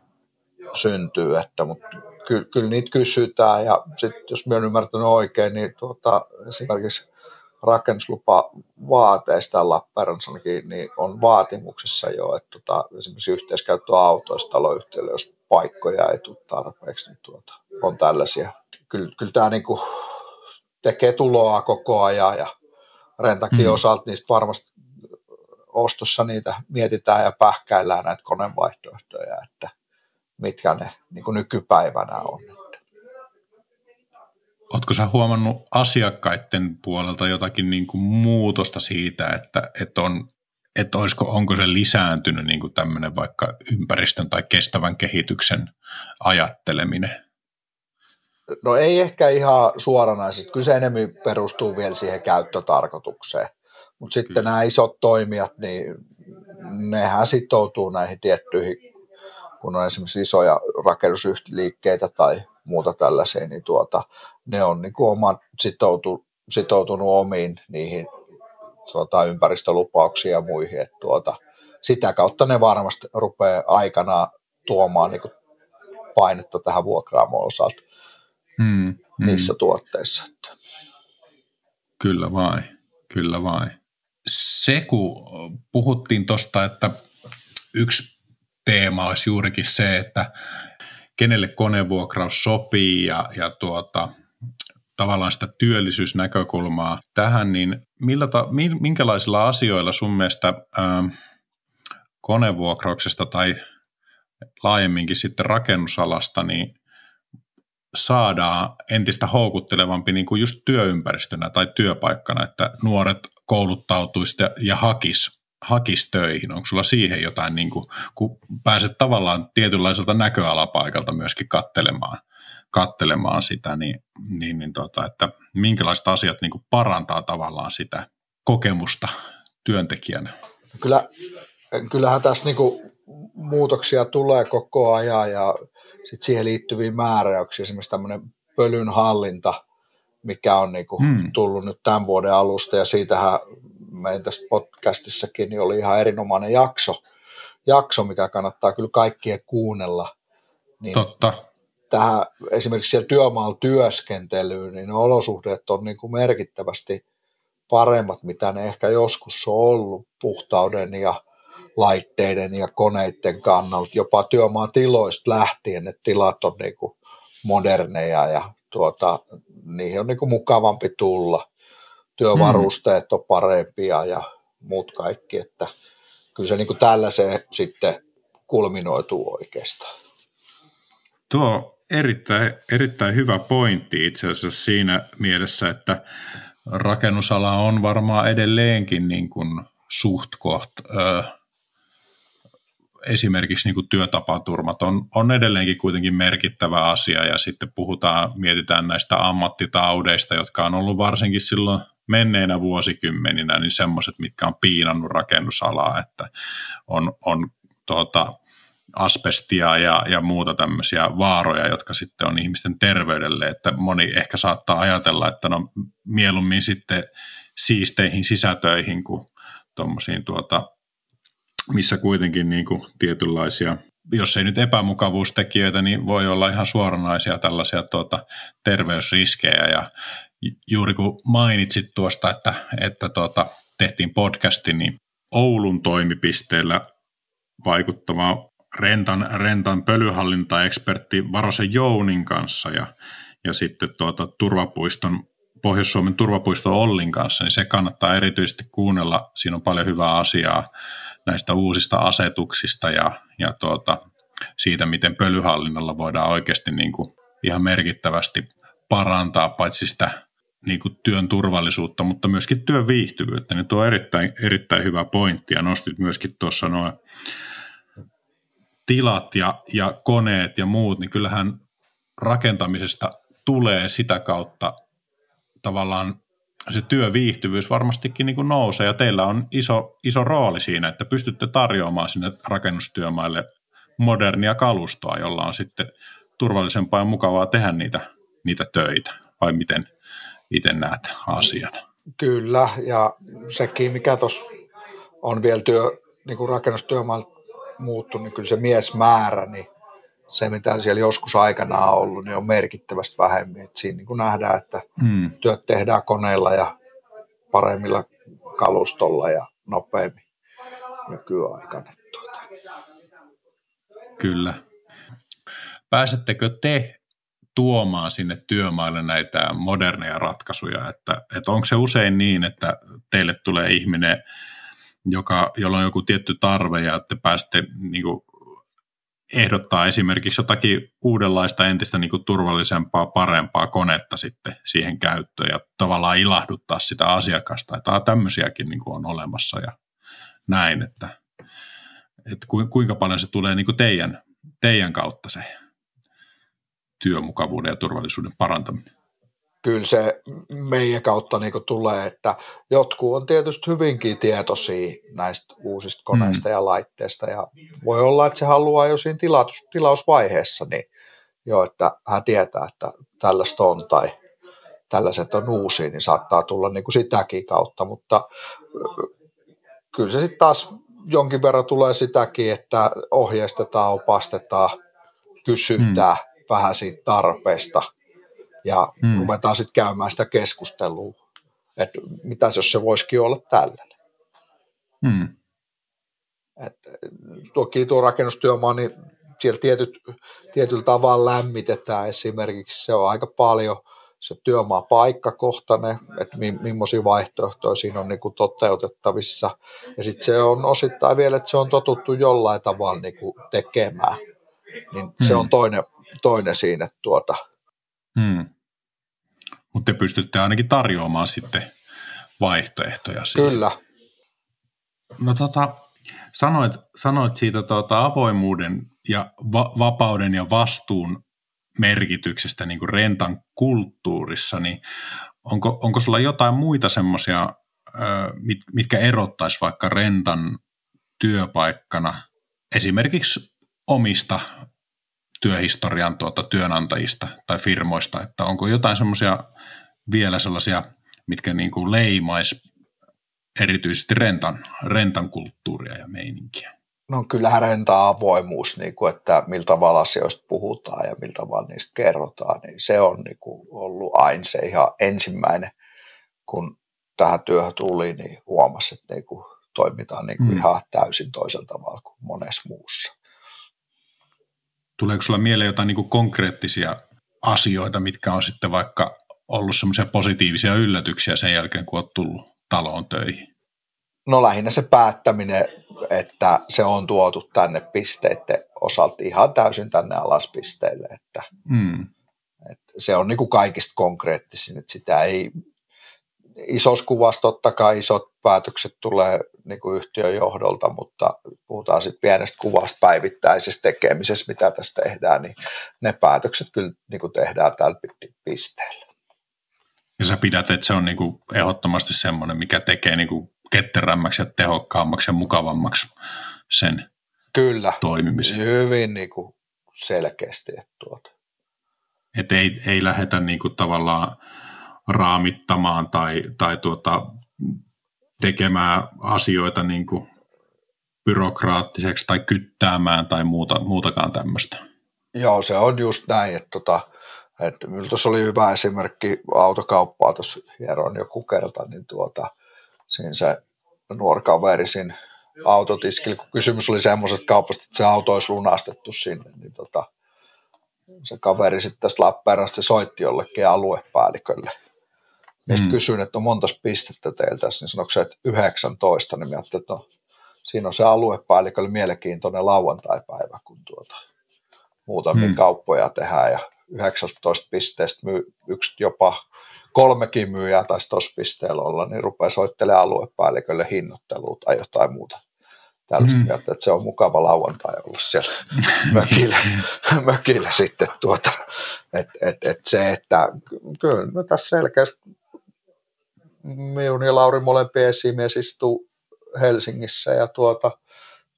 syntyä että, mutta kyllä, kyllä niitä kysytään ja sitten jos minä olen ymmärtänyt oikein, niin tuota, esimerkiksi rakennuslupa vaateista Lappeenrannissakin niin on vaatimuksessa jo, että tuota, esimerkiksi yhteiskäyttöautoista taloyhtiöille, jos paikkoja ei tule tarpeeksi, niin tuota, on tällaisia. Kyllä, kyllä tämä niin kuin tekee tuloa koko ajan ja rentakin mm. osalta niistä varmasti ostossa niitä mietitään ja pähkäillään näitä konevaihtoehtoja, että mitkä ne niin kuin nykypäivänä on. Oletko sä huomannut asiakkaiden puolelta jotakin niin kuin muutosta siitä, että, että, on, että olisiko, onko se lisääntynyt niin kuin tämmöinen vaikka ympäristön tai kestävän kehityksen ajatteleminen? No ei ehkä ihan suoranaisesti, kyllä se enemmän perustuu vielä siihen käyttötarkoitukseen. Mutta sitten Kyllä. nämä isot toimijat, niin nehän sitoutuu näihin tiettyihin, kun on esimerkiksi isoja rakennusliikkeitä tai muuta tällaisia, niin tuota, ne on niin kuin oma sitoutu, sitoutunut omiin niihin tuota, ympäristölupauksiin ja muihin. Että tuota, sitä kautta ne varmasti rupeaa aikana tuomaan niin kuin painetta tähän vuokraamon osalta hmm, hmm. niissä tuotteissa. Kyllä vai, kyllä vai. Se kun puhuttiin tuosta, että yksi teema olisi juurikin se, että kenelle konevuokraus sopii ja, ja tuota, tavallaan sitä työllisyysnäkökulmaa tähän, niin millä ta, minkälaisilla asioilla sun mielestä ää, konevuokrauksesta tai laajemminkin sitten rakennusalasta, niin saadaan entistä houkuttelevampi niin kuin just työympäristönä tai työpaikkana, että nuoret kouluttautuisi ja hakis, hakis töihin? Onko sulla siihen jotain, niin kuin, kun pääset tavallaan tietynlaiselta näköalapaikalta myöskin kattelemaan, kattelemaan sitä, niin, niin, niin tota, että minkälaiset asiat niin kuin parantaa tavallaan sitä kokemusta työntekijänä? Kyllä, kyllähän tässä niin kuin muutoksia tulee koko ajan ja sit siihen liittyviä määräyksiä, esimerkiksi tämmöinen pölyn hallinta, mikä on niin kuin hmm. tullut nyt tämän vuoden alusta ja siitähän meidän tässä podcastissakin niin oli ihan erinomainen jakso, jakso, mikä kannattaa kyllä kaikkien kuunnella. Niin Totta. Tähän esimerkiksi siellä työmaalla työskentelyyn, niin ne olosuhteet on niin kuin merkittävästi paremmat, mitä ne ehkä joskus on ollut puhtauden ja laitteiden ja koneiden kannalta, jopa työmaatiloista lähtien, että tilat on niin kuin moderneja ja tuota, niihin on niin kuin mukavampi tulla. Työvarusteet on parempia ja muut kaikki, että kyllä se niin kuin tällaiseen sitten kulminoituu oikeastaan. Tuo erittäin, erittäin hyvä pointti itse asiassa siinä mielessä, että rakennusala on varmaan edelleenkin niin kuin suht koht, ö, esimerkiksi niin kuin työtapaturmat on, on edelleenkin kuitenkin merkittävä asia ja sitten puhutaan, mietitään näistä ammattitaudeista, jotka on ollut varsinkin silloin menneinä vuosikymmeninä, niin semmoiset, mitkä on piinannut rakennusalaa, että on, on tuota, asbestia ja, ja muuta tämmöisiä vaaroja, jotka sitten on ihmisten terveydelle, että moni ehkä saattaa ajatella, että no mieluummin sitten siisteihin sisätöihin kuin tuommoisiin tuota, missä kuitenkin niin kuin tietynlaisia, jos ei nyt epämukavuustekijöitä, niin voi olla ihan suoranaisia tällaisia tuota, terveysriskejä ja juuri kun mainitsit tuosta, että, että tuota, tehtiin podcasti, niin Oulun toimipisteellä vaikuttava Rentan, Rentan pölyhallintaekspertti Varosen Jounin kanssa ja, ja sitten tuota, turvapuiston Pohjois-Suomen turvapuiston Ollin kanssa, niin se kannattaa erityisesti kuunnella. Siinä on paljon hyvää asiaa näistä uusista asetuksista ja, ja tuota, siitä, miten pölyhallinnalla voidaan oikeasti niin kuin ihan merkittävästi parantaa paitsi sitä niin kuin työn turvallisuutta, mutta myöskin työn viihtyvyyttä. Niin tuo on erittäin, erittäin hyvä pointti. Ja nostit myöskin tuossa noin tilat ja, ja koneet ja muut, niin kyllähän rakentamisesta tulee sitä kautta tavallaan se työviihtyvyys varmastikin niin kuin nousee. Ja teillä on iso, iso rooli siinä, että pystytte tarjoamaan sinne rakennustyömaille modernia kalustoa, jolla on sitten turvallisempaa ja mukavaa tehdä niitä, niitä töitä, vai miten itse näet asian? Kyllä, ja sekin, mikä tuossa on vielä työ, niin kuin rakennustyömailla muuttunut, niin kyllä se miesmäärä, niin se, mitä siellä joskus aikana on ollut, niin on merkittävästi vähemmän. Et siinä niin kuin nähdään, että hmm. työt tehdään koneilla ja paremmilla kalustolla ja nopeammin nykyaikana. Tuota. Kyllä. Pääsettekö te tuomaan sinne työmaille näitä moderneja ratkaisuja, että, että onko se usein niin, että teille tulee ihminen, joka, jolla on joku tietty tarve ja te pääsette niin kuin, ehdottaa esimerkiksi jotakin uudenlaista, entistä niin kuin turvallisempaa, parempaa konetta sitten siihen käyttöön ja tavallaan ilahduttaa sitä asiakasta. Että tämmöisiäkin niin kuin on olemassa ja näin, että, että kuinka paljon se tulee niin kuin teidän, teidän kautta se työmukavuuden ja turvallisuuden parantaminen kyllä se meidän kautta niin tulee, että jotkut on tietysti hyvinkin tietoisia näistä uusista koneista mm. ja laitteista ja voi olla, että se haluaa jo siinä tilaus, tilausvaiheessa, niin jo, että hän tietää, että tällaista on tai tällaiset on uusia, niin saattaa tulla niin kuin sitäkin kautta, mutta kyllä se sitten taas jonkin verran tulee sitäkin, että ohjeistetaan, opastetaan, kysytään mm. Vähän siitä tarpeesta – ja hmm. ruvetaan sitten käymään sitä keskustelua, että mitä jos se voisikin olla tällainen. Hmm. Et, toki tuo rakennustyömaa, niin siellä tietyt, tietyllä tavalla lämmitetään esimerkiksi, se on aika paljon se työmaa paikkakohtainen, että mi, millaisia vaihtoehtoja siinä on niin kuin toteutettavissa. Ja sitten se on osittain vielä, että se on totuttu jollain tavalla niin kuin tekemään. Niin hmm. se on toinen, toinen siinä, että tuota, Hmm. Mutta te pystytte ainakin tarjoamaan sitten vaihtoehtoja siihen. Kyllä. No tota, sanoit, sanoit siitä tuota avoimuuden ja va- vapauden ja vastuun merkityksestä niin kuin rentan kulttuurissa, niin onko, onko sulla jotain muita semmoisia, mit, mitkä erottaisi vaikka rentan työpaikkana esimerkiksi omista työhistorian tuota, työnantajista tai firmoista, että onko jotain semmoisia vielä sellaisia, mitkä niin kuin leimais erityisesti rentan, rentan kulttuuria ja meininkiä? No kyllähän renta avoimuus, niin kuin, että millä tavalla asioista puhutaan ja millä tavalla niistä kerrotaan, niin se on niin kuin ollut aina se ihan ensimmäinen, kun tähän työhön tuli, niin huomasi, että niin kuin toimitaan niin kuin mm. ihan täysin toisella tavalla kuin monessa muussa. Tuleeko sinulla mieleen jotain niin konkreettisia asioita, mitkä on sitten vaikka ollut semmoisia positiivisia yllätyksiä sen jälkeen, kun olet tullut taloon töihin? No lähinnä se päättäminen, että se on tuotu tänne pisteiden osalta ihan täysin tänne alaspisteille, että, mm. että se on niin kuin kaikista konkreettisin, että sitä ei isossa kuvassa totta kai isot päätökset tulee niin kuin yhtiön johdolta, mutta puhutaan sitten pienestä kuvasta päivittäisestä tekemisestä, mitä tässä tehdään, niin ne päätökset kyllä niin kuin tehdään tällä pisteellä. Ja sä pidät, että se on niin kuin ehdottomasti semmoinen, mikä tekee niin kuin ketterämmäksi ja tehokkaammaksi ja mukavammaksi sen Kyllä, toimimisen. hyvin niin kuin selkeästi. Että tuota. Et ei, ei lähdetä niin kuin tavallaan raamittamaan tai, tai tuota, tekemään asioita niin kuin byrokraattiseksi tai kyttäämään tai muuta, muutakaan tämmöistä. Joo, se on just näin, että tota, että tuossa oli hyvä esimerkki autokauppaa tuossa hieron joku kerta, niin tuota, siinä se nuori kaveri siinä autotiskillä, kun kysymys oli semmoisesta kaupasta, että se auto olisi lunastettu sinne, niin tota, se kaveri sitten tästä Lappeenrannasta soitti jollekin aluepäällikölle ja sitten mm. kysyin, että on monta pistettä teiltä tässä, niin sanoiko se, että 19, niin ajattelin, että no, siinä on se aluepäällikölle mielenkiintoinen lauantai-päivä, kun tuota, muutamia mm. kauppoja tehdään ja 19 pisteestä myy yksi jopa kolmekin myyjää taisi tuossa pisteellä olla, niin rupeaa soittelemaan aluepäällikölle hinnoittelua tai jotain muuta tällaista mm. mieltä, että se on mukava lauantai olla siellä mökillä, mökillä sitten tuota, että et, et se, että kyllä no tässä selkeästi minun ja Lauri molempien esimies istuu Helsingissä ja tuota,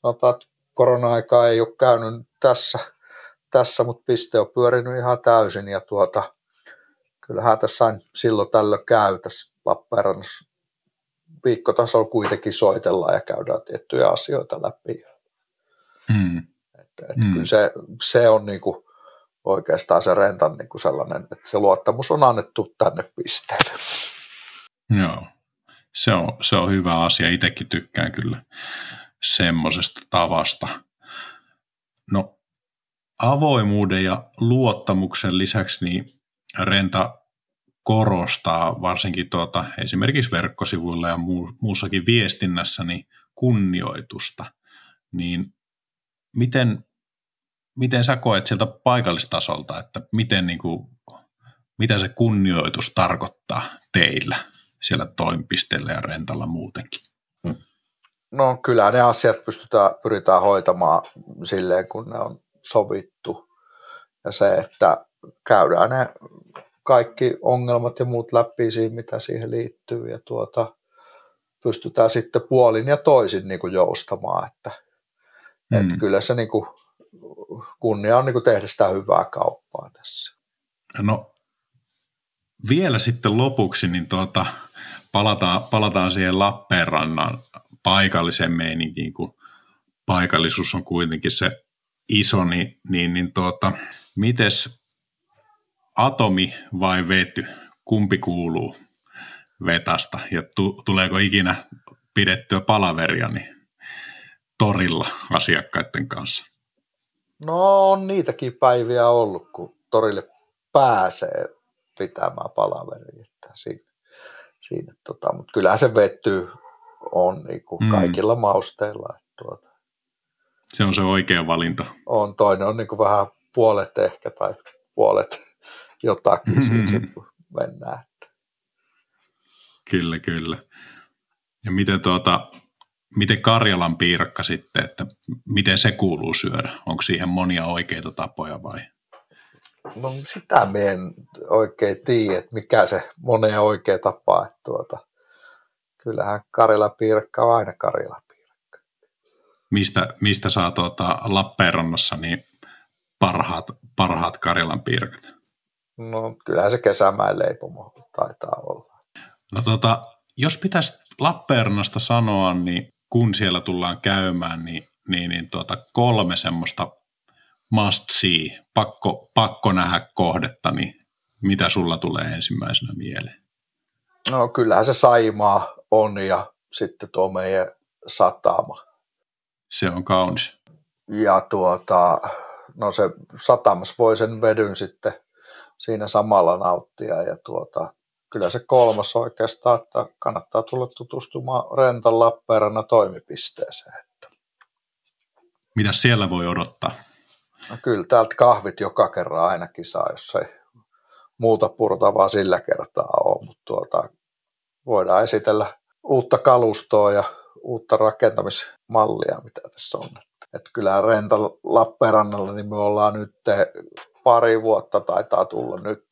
sanotaan, korona-aika ei ole käynyt tässä, tässä mutta piste on pyörinyt ihan täysin ja tuota, kyllähän tässä sain silloin tällöin käy tässä Lappeenrannassa viikkotasolla kuitenkin soitellaan ja käydään tiettyjä asioita läpi. Mm. Että, että mm. Kyllä se, se on niin kuin oikeastaan se rentan niin kuin sellainen, että se luottamus on annettu tänne pisteelle. Joo, se on, se on hyvä asia. Itsekin tykkään kyllä semmoisesta tavasta. No, avoimuuden ja luottamuksen lisäksi niin Renta korostaa varsinkin tuota, esimerkiksi verkkosivuilla ja muussakin viestinnässä niin kunnioitusta. Niin miten, miten sä koet sieltä paikallistasolta, että miten, niin kuin, mitä se kunnioitus tarkoittaa teillä? Siellä toimipisteellä ja rentalla muutenkin? No kyllä ne asiat pystytään, pyritään hoitamaan silleen, kun ne on sovittu. Ja se, että käydään ne kaikki ongelmat ja muut läpi siinä, mitä siihen liittyy. Ja tuota, pystytään sitten puolin ja toisin niin kuin joustamaan. Että, mm. että kyllä se niin kuin, kunnia on niin kuin tehdä sitä hyvää kauppaa tässä. No vielä sitten lopuksi, niin tuota, palataan, palataan siihen Lappeenrannan paikalliseen meininkiin, kun paikallisuus on kuitenkin se iso, niin, niin, niin tuota, mites atomi vai vety, kumpi kuuluu vetasta ja tu, tuleeko ikinä pidettyä palaveria niin torilla asiakkaiden kanssa? No on niitäkin päiviä ollut, kun torille pääsee pitämään palaveria. Että siinä tota, mutta kyllähän se vetty on niin kuin mm. kaikilla mausteilla. Tuota. Se on se oikea valinta. On, toinen on niin kuin vähän puolet ehkä tai puolet jotakin siinä kun mennään. Kyllä, kyllä. Ja miten, tuota, miten Karjalan piirakka sitten, että miten se kuuluu syödä? Onko siihen monia oikeita tapoja vai? No sitä me en oikein tiedä, että mikä se monen oikea tapa. Että tuota, kyllähän Karjalan piirakka on aina Karjalan piirakka. Mistä, mistä saa tuota Lappeenrannassa niin parhaat, parhaat Karjalan piirakat? No kyllähän se kesämäen leipomo taitaa olla. No tota, jos pitäisi Lappeenrannasta sanoa, niin kun siellä tullaan käymään, niin, niin, niin tuota, kolme semmoista must see, pakko, pakko nähdä kohdetta, niin mitä sulla tulee ensimmäisenä mieleen? No kyllähän se Saimaa on ja sitten tuo meidän satama. Se on kaunis. Ja tuota, no se satamas voi sen vedyn sitten siinä samalla nauttia ja tuota, kyllä se kolmas oikeastaan, että kannattaa tulla tutustumaan Rentan Lappeenrannan toimipisteeseen. Mitä siellä voi odottaa? No kyllä täältä kahvit joka kerran ainakin saa, jos ei muuta purtavaa sillä kertaa ole, mutta tuota, voidaan esitellä uutta kalustoa ja uutta rakentamismallia, mitä tässä on. Et kyllähän Renta Lappeenrannalla niin me ollaan nyt pari vuotta taitaa tulla nyt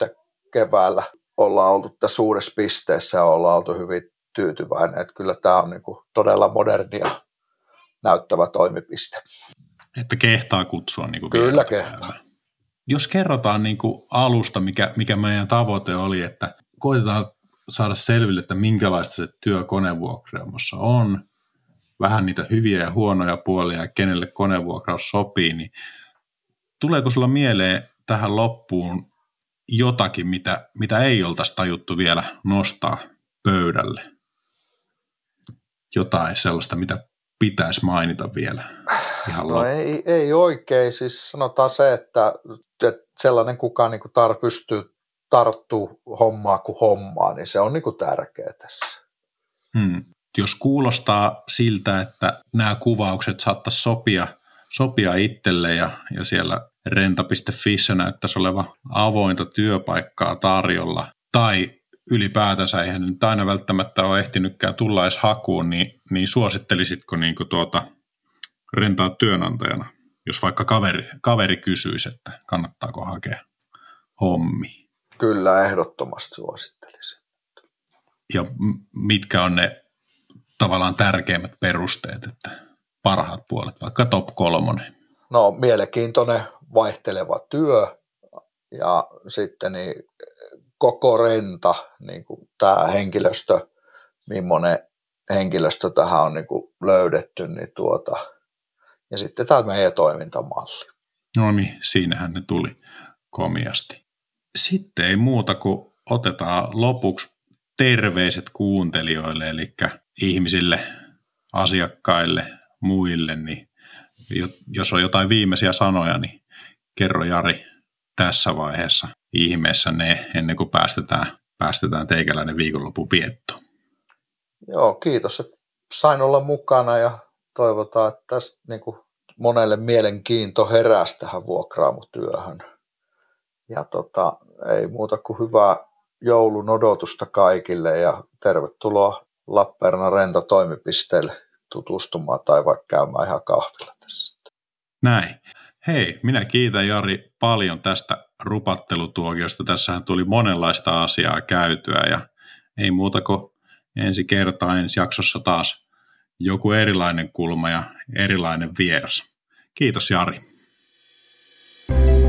keväällä. Ollaan oltu tässä uudessa pisteessä ja ollaan oltu hyvin tyytyväinen. Että kyllä tämä on niin kuin todella modernia näyttävä toimipiste. Että kehtaa kutsua niin kuin Kyllä kehtaa. Jos kerrotaan niin kuin alusta, mikä, mikä meidän tavoite oli, että koitetaan saada selville, että minkälaista se työ konevuokraamossa on, vähän niitä hyviä ja huonoja puolia ja kenelle konevuokraus sopii, niin tuleeko sulla mieleen tähän loppuun jotakin, mitä, mitä ei oltaisi tajuttu vielä nostaa pöydälle? Jotain sellaista, mitä pitäisi mainita vielä? Ihan no ei, ei oikein. Siis sanotaan se, että, että sellainen kuka niin tar, pystyy tarttuu hommaa kuin hommaa, niin se on niin kuin tärkeä tässä. Hmm. Jos kuulostaa siltä, että nämä kuvaukset saattaisi sopia, sopia itselle ja, ja siellä renta.fissä näyttäisi oleva avointa työpaikkaa tarjolla, tai ylipäätänsä eihän nyt aina välttämättä ole ehtinytkään tulla edes hakuun, niin, niin suosittelisitko niin kuin tuota rentaa työnantajana, jos vaikka kaveri, kaveri kysyisi, että kannattaako hakea hommi? Kyllä, ehdottomasti suosittelisin. Ja mitkä on ne tavallaan tärkeimmät perusteet, että parhaat puolet, vaikka top kolmonen? No mielenkiintoinen vaihteleva työ ja sitten niin koko renta, niin kuin tämä henkilöstö, millainen henkilöstö tähän on niin kuin löydetty, niin tuota, ja sitten tämä meidän toimintamalli. No niin, siinähän ne tuli komiasti. Sitten ei muuta kuin otetaan lopuksi terveiset kuuntelijoille, eli ihmisille, asiakkaille, muille, niin jos on jotain viimeisiä sanoja, niin kerro Jari tässä vaiheessa ihmeessä ne ennen kuin päästetään, päästetään teikäläinen viikonlopun vietto. Joo, kiitos, että sain olla mukana ja toivotaan, että tästä niin kuin monelle mielenkiinto heräsi tähän vuokraamutyöhön. Ja tota, ei muuta kuin hyvää joulun odotusta kaikille ja tervetuloa Lappeenrannan rentatoimipisteelle tutustumaan tai vaikka käymään ihan kahvilla tässä. Näin. Hei, minä kiitän Jari paljon tästä rupattelutuokiosta. Tässähän tuli monenlaista asiaa käytyä ja ei muuta kuin ensi kertaa ensi jaksossa taas joku erilainen kulma ja erilainen vieras. Kiitos Jari. thank you